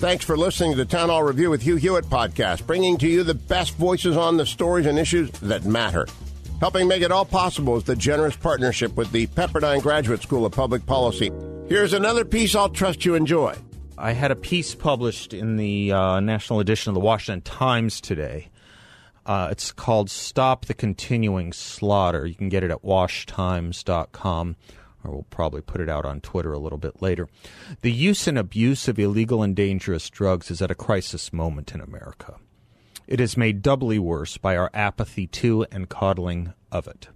Thanks for listening to the Town Hall Review with Hugh Hewitt podcast, bringing to you the best voices on the stories and issues that matter. Helping make it all possible is the generous partnership with the Pepperdine Graduate School of Public Policy. Here's another piece I'll trust you enjoy. I had a piece published in the uh, national edition of the Washington Times today. Uh, it's called Stop the Continuing Slaughter. You can get it at washtimes.com or we'll probably put it out on Twitter a little bit later. The use and abuse of illegal and dangerous drugs is at a crisis moment in America. It is made doubly worse by our apathy to and coddling of it.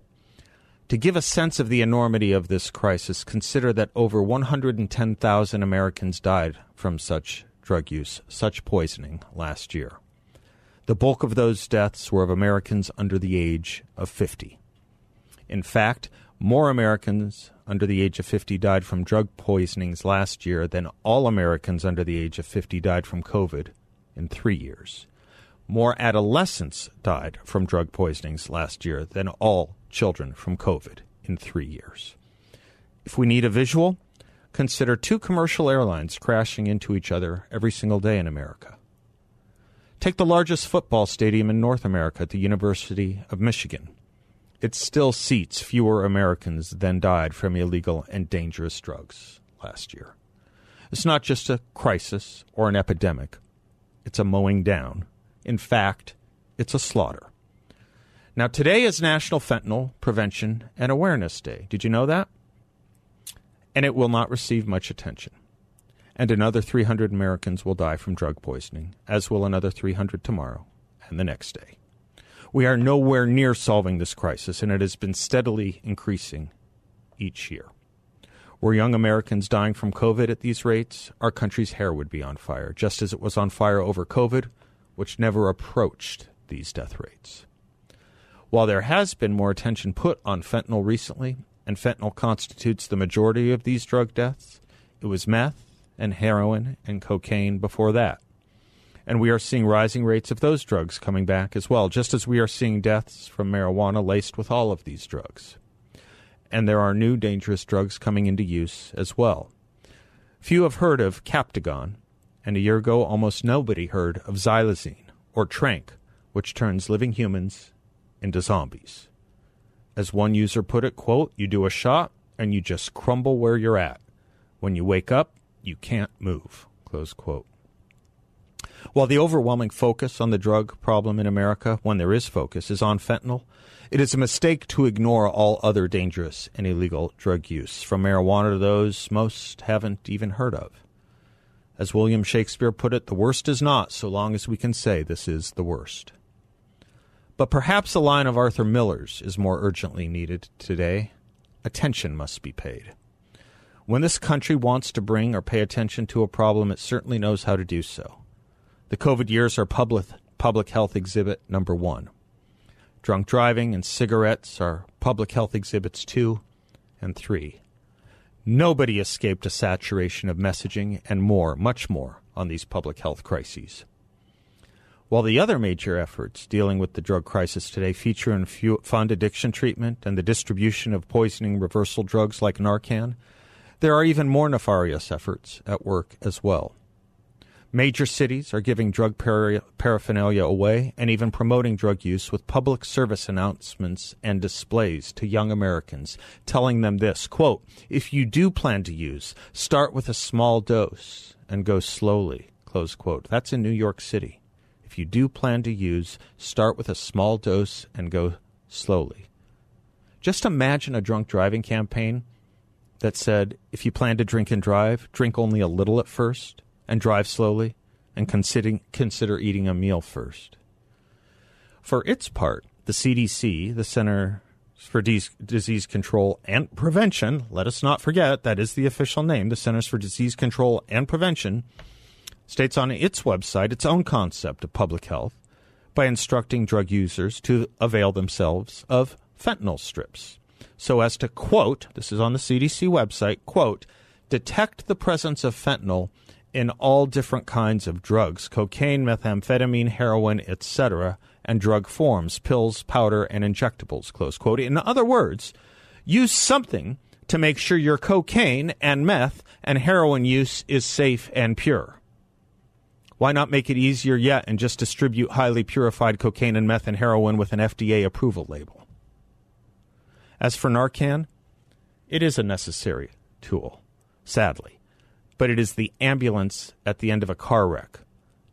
To give a sense of the enormity of this crisis, consider that over 110,000 Americans died from such drug use, such poisoning last year. The bulk of those deaths were of Americans under the age of 50. In fact, more Americans under the age of 50 died from drug poisonings last year than all Americans under the age of 50 died from COVID in three years. More adolescents died from drug poisonings last year than all children from COVID in three years. If we need a visual, consider two commercial airlines crashing into each other every single day in America. Take the largest football stadium in North America, at the University of Michigan it still seats fewer Americans than died from illegal and dangerous drugs last year. It's not just a crisis or an epidemic, it's a mowing down. In fact, it's a slaughter. Now, today is National Fentanyl Prevention and Awareness Day. Did you know that? And it will not receive much attention. And another 300 Americans will die from drug poisoning, as will another 300 tomorrow and the next day. We are nowhere near solving this crisis, and it has been steadily increasing each year. Were young Americans dying from COVID at these rates, our country's hair would be on fire, just as it was on fire over COVID, which never approached these death rates. While there has been more attention put on fentanyl recently, and fentanyl constitutes the majority of these drug deaths, it was meth and heroin and cocaine before that. And we are seeing rising rates of those drugs coming back as well, just as we are seeing deaths from marijuana laced with all of these drugs. And there are new dangerous drugs coming into use as well. Few have heard of Captagon, and a year ago almost nobody heard of xylazine or tranq, which turns living humans into zombies. As one user put it, quote, you do a shot and you just crumble where you're at. When you wake up, you can't move, close quote. While the overwhelming focus on the drug problem in America, when there is focus, is on fentanyl, it is a mistake to ignore all other dangerous and illegal drug use, from marijuana to those most haven't even heard of. As William Shakespeare put it, the worst is not so long as we can say this is the worst. But perhaps a line of Arthur Miller's is more urgently needed today. Attention must be paid. When this country wants to bring or pay attention to a problem, it certainly knows how to do so. The COVID years are public, public health exhibit number one. Drunk driving and cigarettes are public health exhibits two and three. Nobody escaped a saturation of messaging and more, much more, on these public health crises. While the other major efforts dealing with the drug crisis today feature and fund addiction treatment and the distribution of poisoning reversal drugs like Narcan, there are even more nefarious efforts at work as well. Major cities are giving drug para- paraphernalia away and even promoting drug use with public service announcements and displays to young Americans, telling them this quote, If you do plan to use, start with a small dose and go slowly. Close quote. That's in New York City. If you do plan to use, start with a small dose and go slowly. Just imagine a drunk driving campaign that said, if you plan to drink and drive, drink only a little at first and drive slowly and consider, consider eating a meal first. For its part, the CDC, the Center for Disease Control and Prevention, let us not forget that is the official name, the Centers for Disease Control and Prevention, states on its website its own concept of public health by instructing drug users to avail themselves of fentanyl strips so as to quote, this is on the CDC website, quote, detect the presence of fentanyl in all different kinds of drugs, cocaine, methamphetamine, heroin, etc., and drug forms, pills, powder, and injectables, close quote. In other words, use something to make sure your cocaine and meth and heroin use is safe and pure. Why not make it easier yet and just distribute highly purified cocaine and meth and heroin with an FDA approval label? As for Narcan, it is a necessary tool, sadly, but it is the ambulance at the end of a car wreck,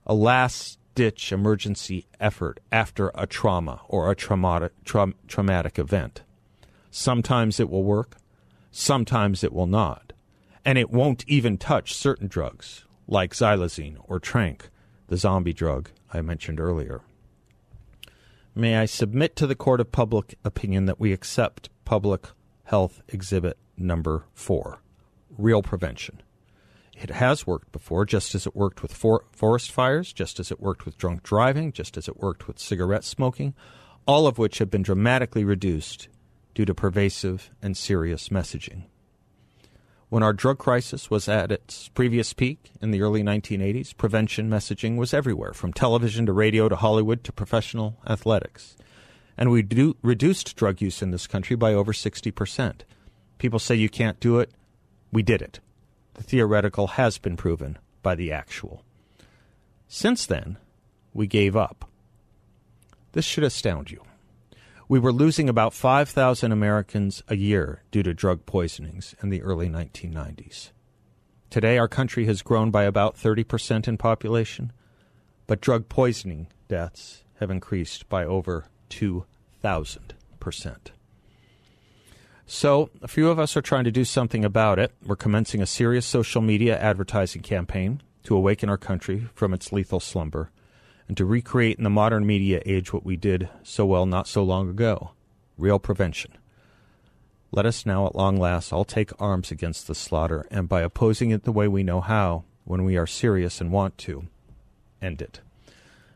a last ditch emergency effort after a trauma or a traumatic, tra- traumatic event. Sometimes it will work, sometimes it will not, and it won't even touch certain drugs like xylazine or tranq, the zombie drug I mentioned earlier. May I submit to the court of public opinion that we accept public health exhibit number four real prevention. It has worked before, just as it worked with for- forest fires, just as it worked with drunk driving, just as it worked with cigarette smoking, all of which have been dramatically reduced due to pervasive and serious messaging. When our drug crisis was at its previous peak in the early 1980s, prevention messaging was everywhere, from television to radio to Hollywood to professional athletics. And we do, reduced drug use in this country by over 60%. People say you can't do it. We did it theoretical has been proven by the actual. Since then, we gave up. This should astound you. We were losing about 5,000 Americans a year due to drug poisonings in the early 1990s. Today, our country has grown by about 30% in population, but drug poisoning deaths have increased by over 2,000%. So, a few of us are trying to do something about it. We're commencing a serious social media advertising campaign to awaken our country from its lethal slumber and to recreate in the modern media age what we did so well not so long ago real prevention. Let us now, at long last, all take arms against the slaughter, and by opposing it the way we know how, when we are serious and want to, end it.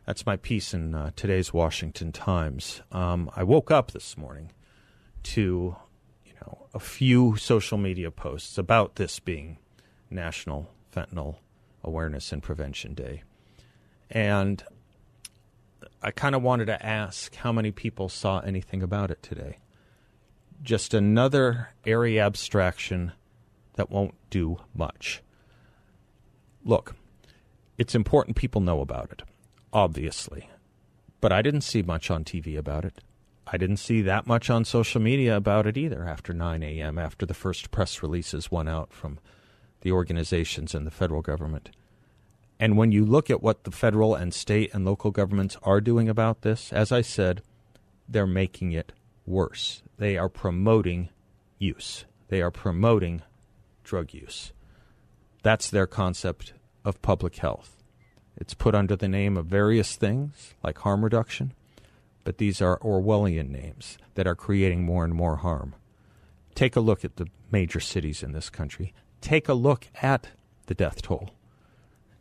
That's my piece in uh, today's Washington Times. Um, I woke up this morning to a few social media posts about this being National Fentanyl Awareness and Prevention Day. And I kind of wanted to ask how many people saw anything about it today. Just another airy abstraction that won't do much. Look, it's important people know about it, obviously. But I didn't see much on TV about it. I didn't see that much on social media about it either after 9 a.m., after the first press releases went out from the organizations and the federal government. And when you look at what the federal and state and local governments are doing about this, as I said, they're making it worse. They are promoting use, they are promoting drug use. That's their concept of public health. It's put under the name of various things like harm reduction but these are Orwellian names that are creating more and more harm. Take a look at the major cities in this country. Take a look at the death toll.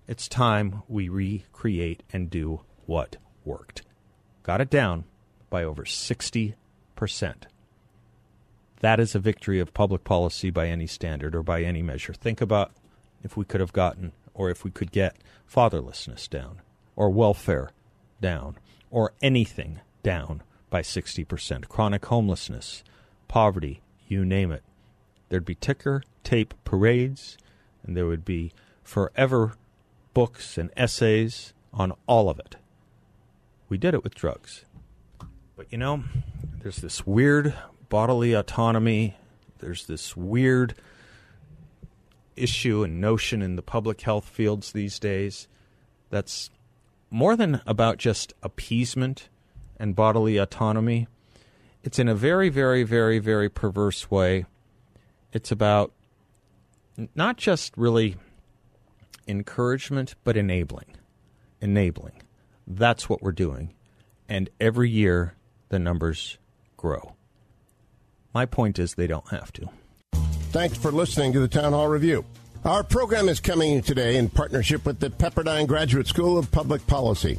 It's time we recreate and do what worked. Got it down by over 60%. That is a victory of public policy by any standard or by any measure. Think about if we could have gotten or if we could get fatherlessness down or welfare down or anything down by 60%. Chronic homelessness, poverty, you name it. There'd be ticker tape parades, and there would be forever books and essays on all of it. We did it with drugs. But you know, there's this weird bodily autonomy, there's this weird issue and notion in the public health fields these days that's more than about just appeasement and bodily autonomy. It's in a very, very, very, very perverse way. It's about not just really encouragement, but enabling. Enabling. That's what we're doing. And every year, the numbers grow. My point is they don't have to. Thanks for listening to the Town Hall Review. Our program is coming today in partnership with the Pepperdine Graduate School of Public Policy.